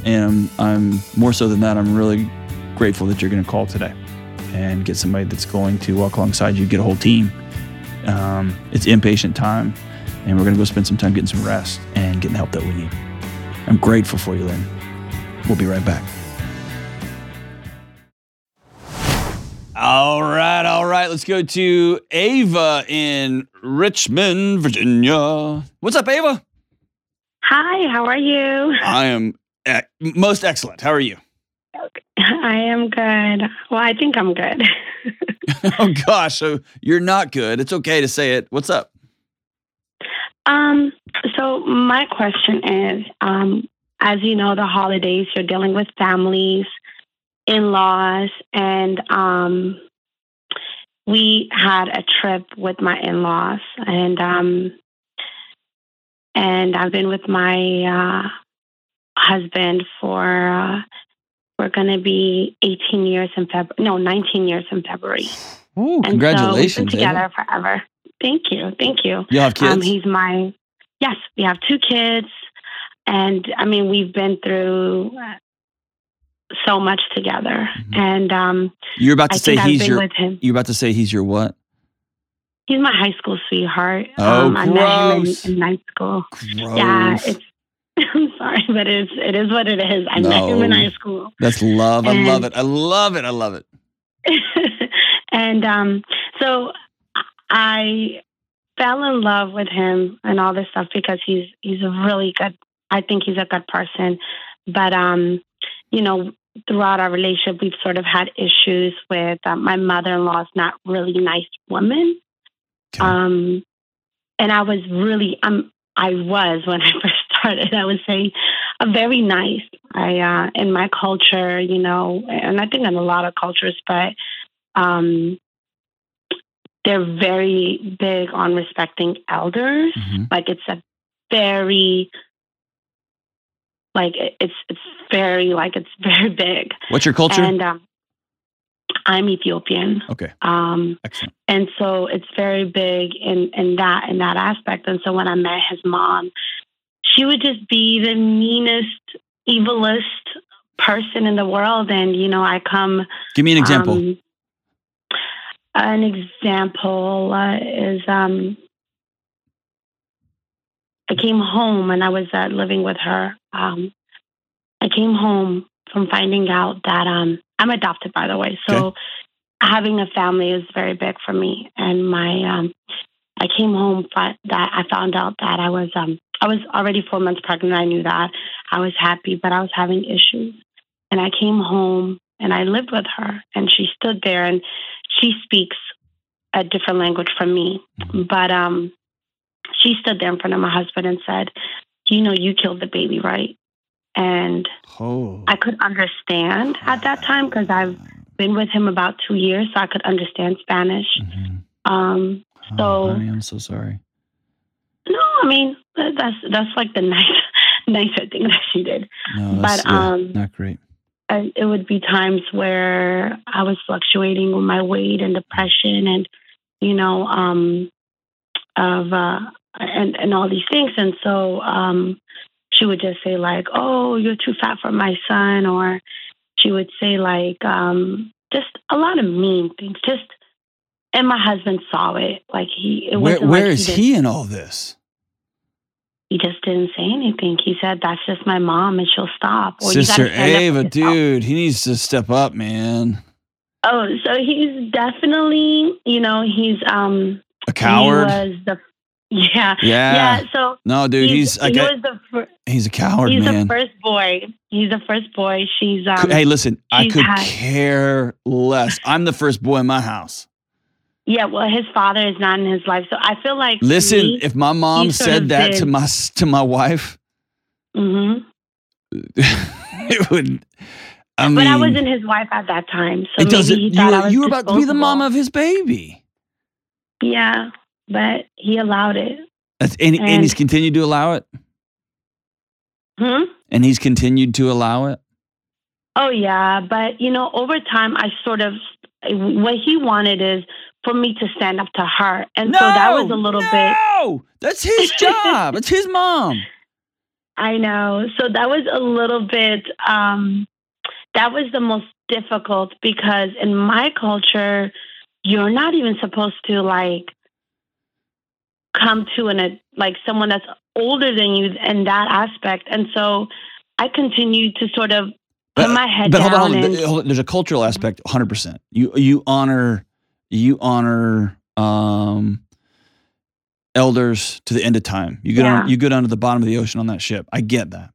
and I'm more so than that. I'm really grateful that you're going to call today and get somebody that's going to walk alongside you, get a whole team. Um, it's inpatient time, and we're going to go spend some time getting some rest and getting the help that we need. I'm grateful for you, Lynn. We'll be right back. All right, all right. Let's go to Ava in Richmond, Virginia. What's up, Ava? Hi, how are you? I am e- most excellent. How are you? I am good. Well, I think I'm good. oh gosh, so you're not good. It's okay to say it. What's up? Um, so my question is, um, as you know, the holidays, you're dealing with families, in-laws, and um, we had a trip with my in-laws, and um, and I've been with my uh, husband for uh, we're going to be 18 years in February. No, 19 years in February. Ooh, And congratulations. So we've been Ava. together forever. Thank you. Thank you. You have kids? Um, he's my, yes, we have two kids. And I mean, we've been through uh, so much together. Mhm. And um, you're about to I say he's your. with him. You're about to say he's your what? He's my high school sweetheart. Oh, um, I met him in, in night school. Gross. Yeah, it's, I'm sorry, but it's, it is what it is. I met him in high school. That's love. I love it. I love it. I love it. and um, so I fell in love with him and all this stuff because he's he's a really good. I think he's a good person, but um, you know, throughout our relationship, we've sort of had issues with uh, my mother-in-law's not really nice woman. Okay. Um, and I was really um, I was when I first started. I would say a very nice. I uh, in my culture, you know, and I think in a lot of cultures, but um, they're very big on respecting elders. Mhm. Like it's a very like it's it's very like it's very big. What's your culture? And um, I'm Ethiopian. okay. Um, Excellent. and so it's very big in, in that in that aspect. And so when I met his mom, she would just be the meanest, evilest person in the world. And you know, I come. Give me an example. um, an example uh, is um, I came home and I was uh, living with her. Um, I came home from finding out that um, I'm adopted, by the way. So having a family is very big for me. And my um, I came home that I found out that I was um, I was already four months pregnant. I knew that I was happy, but I was having issues. And I came home and I lived with her, and she stood there and she speaks a different language from me, but um, she stood there in front of my husband and said, you know, you killed the baby, right? And Oh. I could understand at that time because I've been with him about two years, so I could understand Spanish. Mhm. Um, Oh, So- honey, I'm so sorry. no, I mean that's that's like the nice nicer thing that she did. No, that's But, yeah, um, not great. And it would be times where I was fluctuating with my weight and depression, and you know, um, of uh, and and all these things, and so um, she would just say like, "Oh, you're too fat for my son," or she would say like, um, just a lot of mean things. Just and my husband saw it. Like he, it Where, where like is he, he in all this? He just didn't say anything. He said, "That's just my mom, and she'll stop." Or, "You Sister gotta stand up Ava, dude, he needs to step up, man. Oh, so he's definitely, you know, he's um A coward. He was the yeah. yeah. Yeah, so No, dude, he's, he like a, was the fir- he's a coward, he's man. the first boy. He's the first boy. She's um hey, listen, I could had- care less. I'm the first boy in my house. Yeah. Well, his father is not in his life, so I feel like Listen, me, if my mom said that to my to my wife, mm-hmm. it would. I mean, but I wasn't his wife at that time, so it doesn't. he You were, was you were about to be the mom of his baby, Yeah, but he allowed it. And, and, And- he's continued to allow it. Hmm. And he's continued to allow it. Oh yeah, but you know, over time, I sort of what he wanted is for me to stand up to her, and so that was a little bit. No, that's his job. it's his mom. I know. So that was a little bit. Um, that was the most difficult because in my culture, you're not even supposed to like come to an a, like someone that's older than you in that aspect, and so I continued to sort of put But- my head But down. hold on, hold on. and, hold on. There's a cultural aspect, 100. percent You you honor you honor um, elders to the end of time. You go down Yeah. you go down to the bottom of the ocean on that ship. I get that.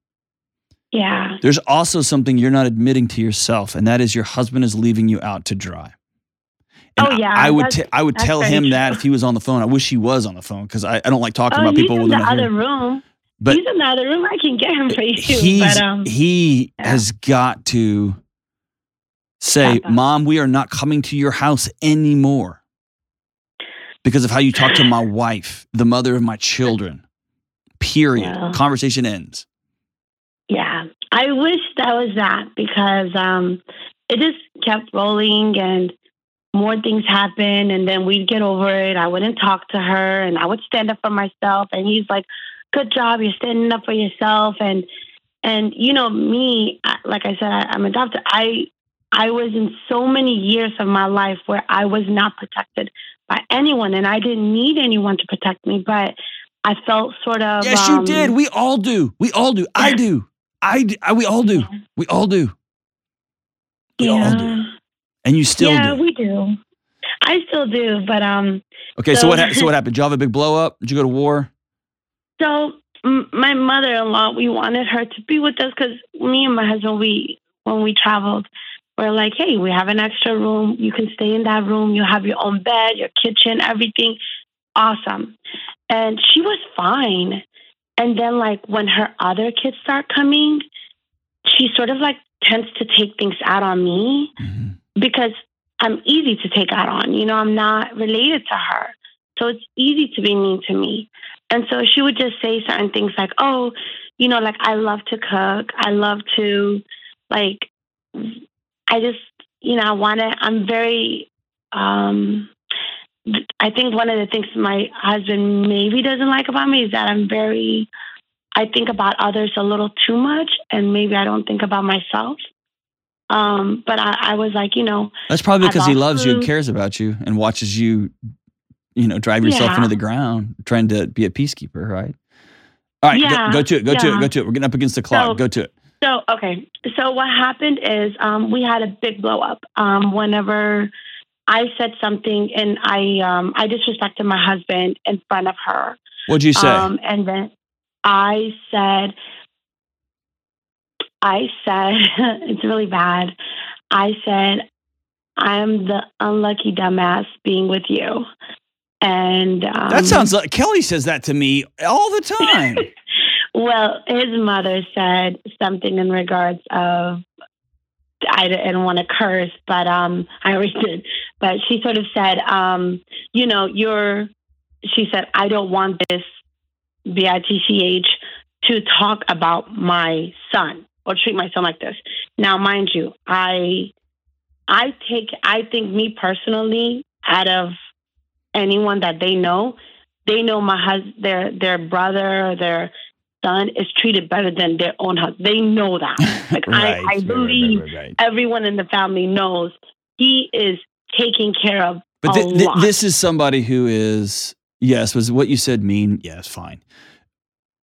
yeah, There's also something you're not admitting to yourself, and that is your husband is leaving you out to dry. And Oh, yeah, I, I would t- I would tell him that if he was on the phone. I wish he was on the phone because I, I don't like talking oh, about he's people in the other room. But he's in the other room. I can get him for you. he's but um, he yeah. has got to say, "Mom, we are not coming to your house anymore because of how you talk to my wife, the mother of my children." Period. Conversation ends. Yeah, I wish that was that because um, it just kept rolling and more things happened, and then we'd get over it. I wouldn't talk to her, and I would stand up for myself. And he's like, "Good job, you're standing up for yourself." And and you know me, like I said, I, I'm adopted. I I was in so many years of my life where I was not protected by anyone, and I didn't need anyone to protect me, but. I felt sort of. Yes, um, you did. We all do. We all do. I do. I, I- we all do. We all do. We all do. And you still yeah, do. we do. I still do, but um, Okay, so, so- what hap- so what happened? Did you have a big blow up? Did you go to war? so m- my mother-in-law, we wanted her to be with us because me and my husband, we when we traveled, we're like, hey, we have an extra room. You can stay in that room. You have your own bed, your kitchen, everything. Awesome. And she was fine. And then, like when her other kids start coming, she sort of like tends to take things out on me. Mhm. because I'm easy to take out on. You know, I'm not related to her. So it's easy to be mean to me. And so she would just say certain things like, oh, you know, like I love to cook. I love to, like, I just, you know, I want to, I'm very, um, I think one of the things my husband maybe doesn't like about me is that I'm very, I think about others a little too much and maybe I don't think about myself. Um, but I, I was like, you know, That's probably because he loves you and cares about you and watches you, you know, drive yourself Yeah. into the ground, trying to be a peacekeeper, right? All right, go- Yeah, go, to it. Go to it. Go to it. We're getting up against the clock. So- go to it. So okay. So what happened is um, we had a big blow up. Um, whenever I said something and I um, I disrespected my husband in front of her. What'd you say? Um, and then I said, I said, it's really bad. I said, I'm the unlucky dumbass being with you. And um, that sounds like Kelly says that to me all the time. Well, his mother said something in regards of I didn't want to curse, but um, I already did. But she sort of said, um, you know, you're. She said, I don't want this B I T C H to talk about my son or treat my son like this. Now, mind you, I, I take, I think me personally, out of anyone that they know, they know my husband, their their brother, their son is treated better than their own husband. They know that. Like Right, I, I believe right, right, everyone in the family knows he is taken care of. But thi- lot. this is somebody who is yes. Was what you said mean? Yes, fine.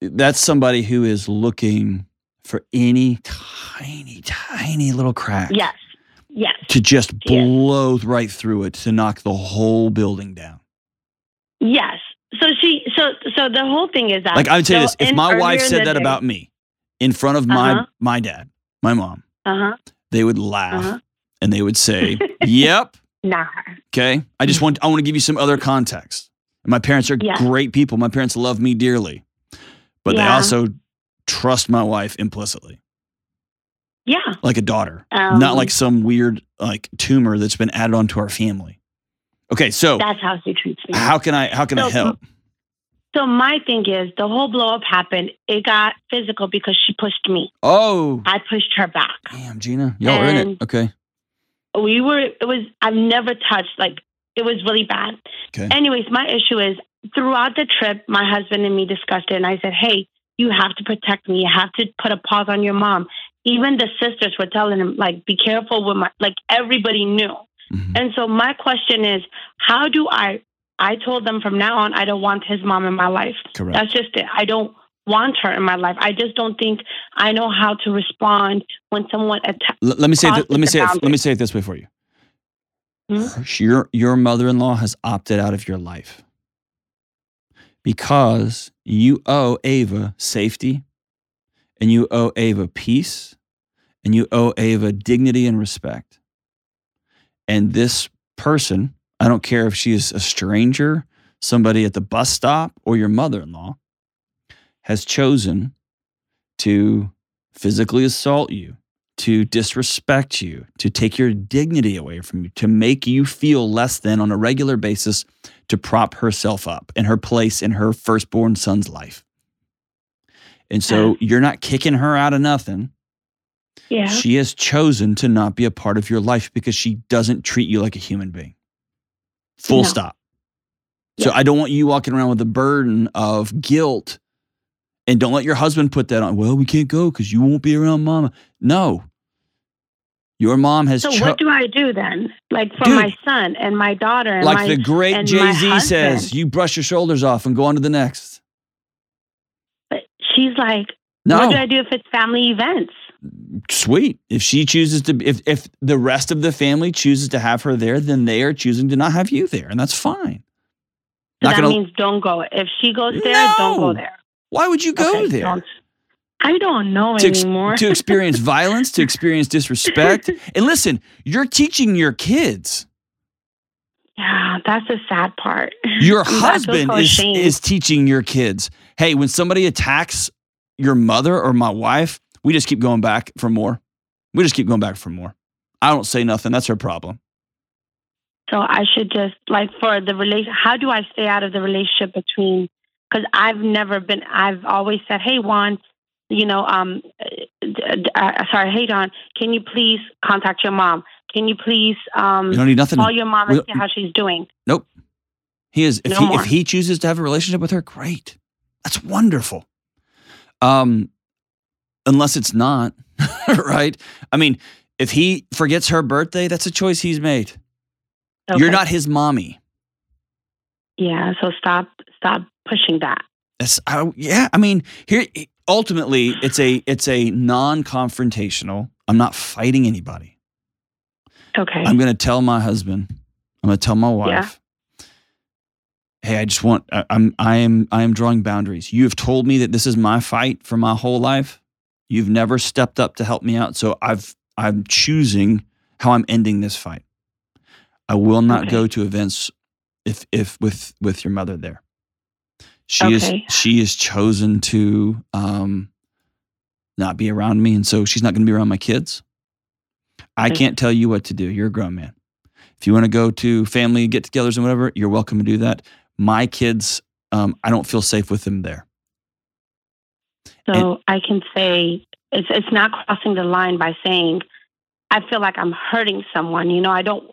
That's somebody who is looking for any tiny, tiny little crack yes, yes, to just Yes. blow right through it to knock the whole building down. yes. So she, so so the whole thing is that Like I would you so this: if my wife said that day- about me in front of my Uh-huh. my dad, my mom, uh-huh, they would laugh uh-huh. and they would say, "Yep, nah, okay." I just want I want to give you some other context. My parents are Yeah. great people. My parents love me dearly, but they also trust my wife implicitly, yeah, like a daughter, um, not like some weird like tumor that's been added onto our family. Okay, so that's how she treats me. how can I how can I help? So my thing is, the whole blow up happened. It got physical because she pushed me. Oh, I pushed her back. damn, Gina, y'all are in it. Okay, We were. It was. I've never touched. Like it was really bad. okay, Anyways, my issue is throughout the trip, my husband and me discussed it, and I said, "Hey, you have to protect me. You have to put a pause on your mom." Even the sisters were telling him, like, "Be careful with my." Like everybody knew. Mhm. And so my question is, how do I? I told them from now on, I don't want his mom in my life. correct. That's just it. I don't want her in my life. I just don't think I know how to respond when someone attacks. L- let me say it, let me say it, let me say it this way for you. Hmm? Your your mother-in-law has opted out of your life because you owe Ava safety and you owe Ava peace and you owe Ava dignity and respect. And this person, I don't care if she is a stranger, somebody at the bus stop, or your mother-in-law, has chosen to physically assault you, to disrespect you, to take your dignity away from you, to make you feel less than on a regular basis, to prop herself up in her place in her firstborn son's life. And so you're not kicking her out of nothing. Yeah. She has chosen to not be a part of your life because she doesn't treat you like a human being. Full No. stop. So Yeah. I don't want you walking around with the burden of guilt and don't let your husband put that on. Well, we can't go because you won't be around mama. No. Your mom has So cho- what do I do then? Like for Dude. my son and my daughter and like my the great Jay Z says, you brush your shoulders off and go on to the next. but she's like, No, what do I do if it's family events? Sweet. If she chooses to, if if the rest of the family chooses to have her there, then they are choosing to not have you there, and that's fine. So that gonna- means don't go. If she goes there, don't go there. Why would you go Okay, there? don't. I don't know to, ex- anymore. to experience violence, to experience disrespect. And listen, you're teaching your kids. yeah, that's the sad part. Your husband so is, ashamed. is teaching your kids. Hey, when somebody attacks your mother or my wife, we just keep going back for more. We just keep going back for more. I don't say nothing. That's her problem. So I should just like for the relation. How do I stay out of the relationship between? Because I've never been. I've always said, "Hey, Juan, you know, um, uh, uh, sorry, hey, Don, can you please contact your mom? Can you please um You don't need nothing. call your mom and see how she's doing?" Nope. He is. If No he more. if he chooses to have a relationship with her, great. That's wonderful. Um, unless it's not, right? I mean, if he forgets her birthday, that's a choice he's made. You're not his mommy. Yeah. So stop, stop pushing that. That's I, yeah. I mean, here ultimately, it's a it's a non-confrontational. I'm not fighting anybody. Okay. I'm going to tell my husband. I'm going to tell my wife. Yeah. Hey, I just want. I, I'm. I am. I am drawing boundaries. You have told me that this is my fight for my whole life. You've never stepped up to help me out, so I've. I'm choosing how I'm ending this fight. I will not Okay. go to events if if with with your mother there. She Okay. is she is chosen to um, not be around me, and so she's not going to be around my kids. I Okay. can't tell you what to do. You're a grown man. If you want to go to family get-togethers and whatever, you're welcome to do that. My kids, um, I don't feel safe with them there. So I can say it's it's not crossing the line by saying I feel like I'm hurting someone. You know, I don't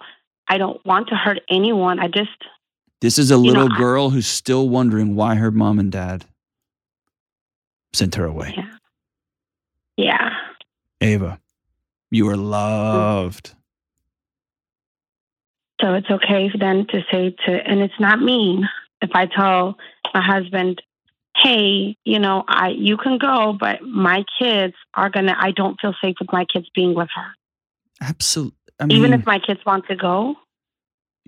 I don't want to hurt anyone. I just This is a know, little I- girl who's still wondering why her mom and dad sent her away. yeah. Yeah. Ava, you are loved. So it's okay for then to say to, and it's not mean if I tell my husband, "Hey, you know, I you can go, but my kids are gonna. I don't feel safe with my kids being with her, Absolutely. I mean, even if my kids want to go."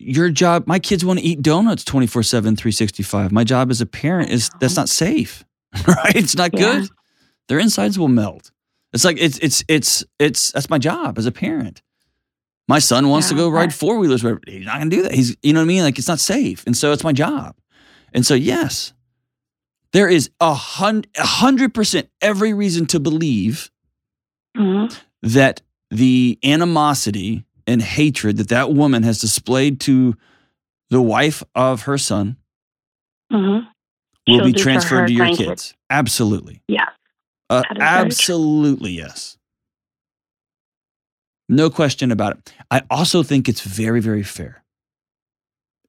your job, my kids want to eat donuts 24 7, 365. My job as a parent is that's not safe, right? It's not Yeah. good. Their insides will melt. It's like, it's, it's, it's, it's, that's my job as a parent. My son wants to go ride four wheelers. He's not going to do that. He's, you know what I mean? Like, it's not safe. And so it's my job. And so, yes, there is a hundred percent every reason to believe Mhm. that the animosity and hatred that that woman has displayed to the wife of her son Mhm. will She'll be transferred to your grandkids. kids. Absolutely. Yeah. Uh, That is very true. absolutely, yes. No question about it. I also think it's very, very fair.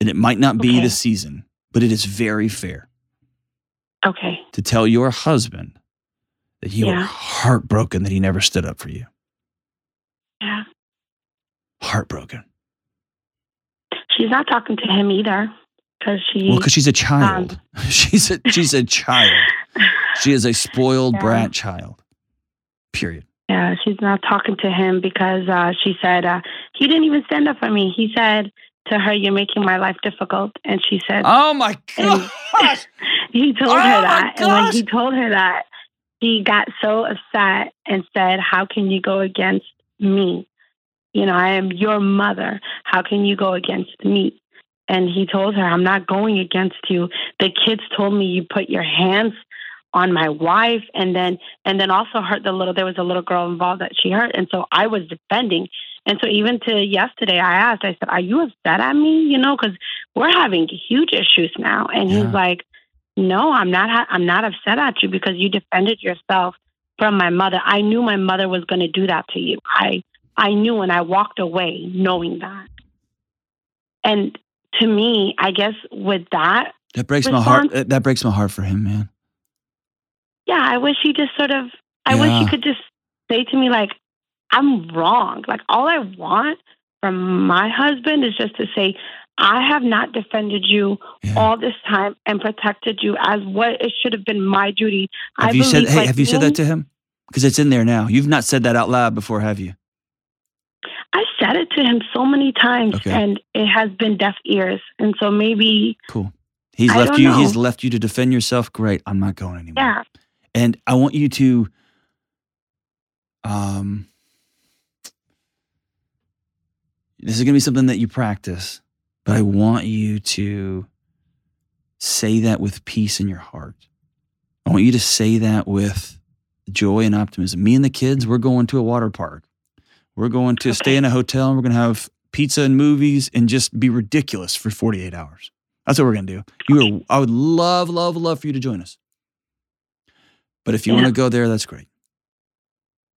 And it might not be Okay. the season, but it is very fair Okay. to tell your husband that you are Yeah. heartbroken that he never stood up for you. Yeah. Heartbroken. She's not talking to him either because she. Well, because she's a child. she's a she's a child. She is a spoiled Yeah. brat child. Period. Yeah, she's not talking to him because uh, she said uh, he didn't even stand up for me. He said to her, "You're making my life difficult," and she said Oh my gosh! he told Oh her that. And when he told her that, he got so upset and said, "How can you go against me? You know, I am your mother. How can you go against me?" And he told her, "I'm not going against you. The kids told me you put your hands." On my wife and then and then also hurt the little there was a little girl involved that she hurt and so I was defending and so even to yesterday I asked I said are you upset at me you know cuz we're having huge issues now and Yeah. he's like no I'm not ha- I'm not upset at you because you defended yourself from my mother I knew my mother was going to do that to you I I knew and I walked away knowing that and to me I guess with that That breaks my heart. That breaks my heart for him, man. Yeah, I wish he just sort of, I wish Yeah. he could just say to me, like, I'm wrong. Like, all I want from my husband is just to say, I have not defended you Yeah. all this time and protected you as what it should have been my duty. I Have you said? Hey, like have you said that to him? Because it's in there now. You've not said that out loud before, have you? I said it to him so many times, Okay. and it has been deaf ears. And so maybe, Cool. He's I left you. He's left you to defend yourself. Great. I'm not going anymore. yeah, And I want you to. Um. This is going to be something that you practice, but I want you to say that with peace in your heart. I want you to say that with joy and optimism. Me and the kids, we're going to a water park. We're going to stay in a hotel and we're going to have pizza and movies and just be ridiculous for 48 hours. That's what we're going to do. You are, I would love, love, love for you to join us. But if you Yeah. want to go there, that's great.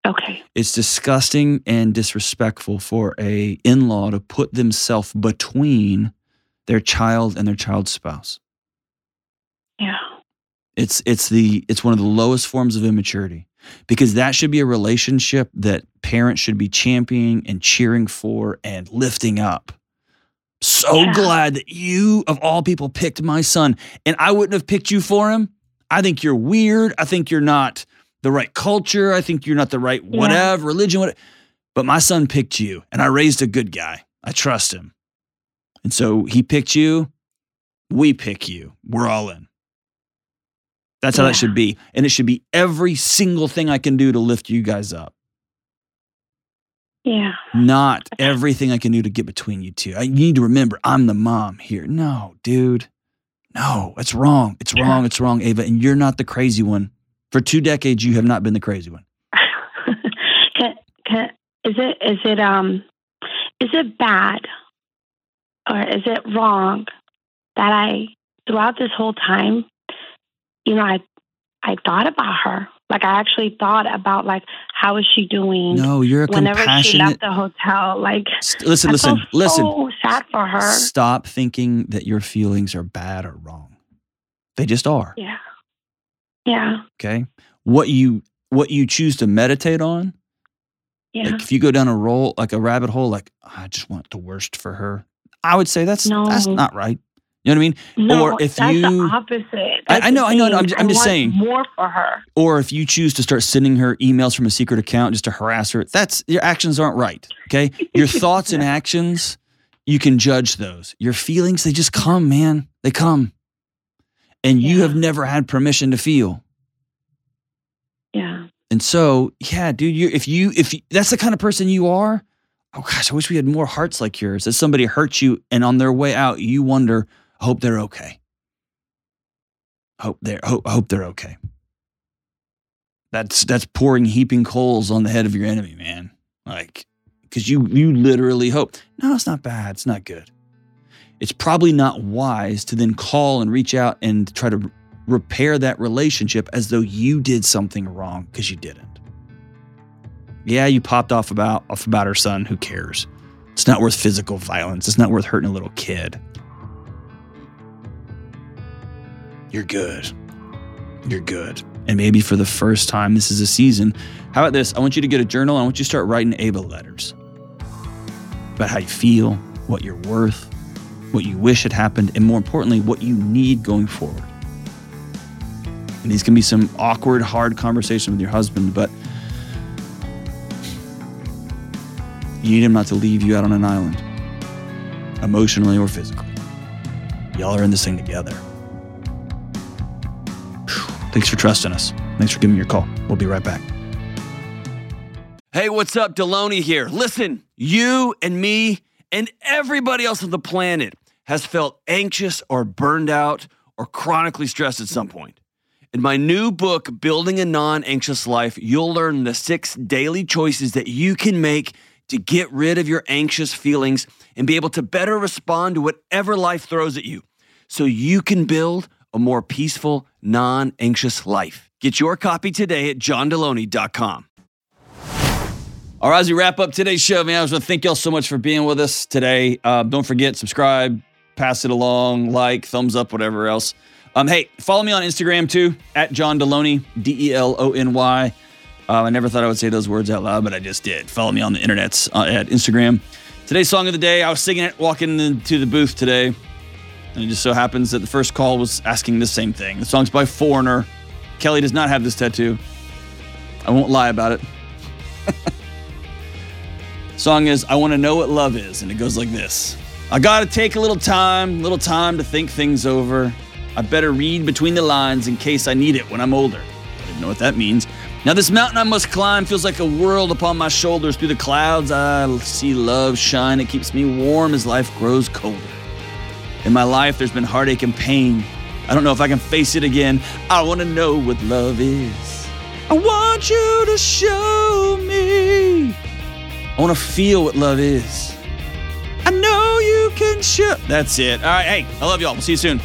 okay, It's disgusting and disrespectful for a in-law to put themselves between their child and their child's spouse. yeah, It's it's the it's one of the lowest forms of immaturity because that should be a relationship that parents should be championing and cheering for and lifting up. So Yeah. glad that you of all people picked my son and I wouldn't have picked you for him. I think you're weird. I think you're not the right culture. I think you're not the right Yeah. whatever religion what but my son picked you and I raised a good guy. I trust him. And so he picked you. We pick you. We're all in. That's how Yeah. that should be. And it should be every single thing I can do to lift you guys up, yeah, not everything I can do to get between you two. I, you need to remember, I'm the mom here. No, dude. No, it's wrong. It's wrong. It's wrong, Ava. And you're not the crazy one. For two decades, you have not been the crazy one. can, can, is it is it um is it bad or is it wrong that I throughout this whole time, you know, I I thought about her. Like I actually thought about like how is she doing? No, you're a whenever she compassionate. left the hotel. Like listen, I listen, listen. So sad for her. Stop thinking that your feelings are bad or wrong. They just are. Yeah. Yeah. Okay. What you what you choose to meditate on, Yeah. like if you go down a roll like a rabbit hole, like I just want the worst for her. I would say that's that's not right. You know what I mean? no, or if that's you- the opposite. I- That's I know, I know, I know, I'm thing. ju- I'm just saying. more for her. Or if you choose to start sending her emails from a secret account just to harass her, that's your actions aren't right. Okay. Your thoughts and actions, you can judge those. Your feelings, they just come, man. They come. And you have never had permission to feel. Yeah. And so, yeah, dude, you if you if you, that's the kind of person you are, oh gosh, I wish we had more hearts like yours. That somebody hurts you and on their way out, you wonder, hope they're okay. Hope they're hope, I hope they're okay. That's that's pouring heaping coals on the head of your enemy, man. Like, because you you literally hope. No, it's not bad. It's not good. It's probably not wise to then call and reach out and try to repair that relationship as though you did something wrong because you didn't. Yeah, you popped off about off about her son. Who cares? It's not worth physical violence. It's not worth hurting a little kid. You're good. You're good. And maybe for the first time, this is a season. How about this? I want you to get a journal. I want you to start writing Ava letters about how you feel, what you're worth, what you wish had happened, and more importantly, what you need going forward. And these can be some awkward, hard conversations with your husband, but you need him not to leave you out on an island, emotionally or physically. Y'all are in this thing together. Thanks for trusting us. Thanks for giving me your call. We'll be right back. Hey, what's up? Delony here. Listen, you and me and everybody else on the planet has felt anxious or burned out or chronically stressed at some point. In my new book, Building a Non Anxious Life, you'll learn the six daily choices that you can make to get rid of your anxious feelings and be able to better respond to whatever life throws at you so you can build a more peaceful, non anxious life. Get your copy today at johndelony.com. All right, as we wrap up today's show, man, I just want to thank y'all so much for being with us today. Uh, don't forget, subscribe, pass it along, like, thumbs up, whatever else. Um, hey, follow me on Instagram too, at John Delony, D E L O N Y. Uh, I never thought I would say those words out loud, but I just did. Follow me on the internets uh, at Instagram. Today's song of the day, I was singing it walking into the booth today. And it just so happens that the first call was asking the same thing. The song's by Foreigner. Kelly does not have this tattoo. I won't lie about it. Song is I Want to Know What Love Is, and it goes like this I gotta take a little time, little time to think things over. I better read between the lines in case I need it when I'm older. I didn't know what that means. Now, this mountain I must climb feels like a world upon my shoulders. Through the clouds, I see love shine. It keeps me warm as life grows colder. In my life, there's been heartache and pain. I don't know if I can face it again. I want to know what love is. I want you to show me. I want to feel what love is. I know you can show. That's it. All right. Hey, I love y'all. We'll see you soon.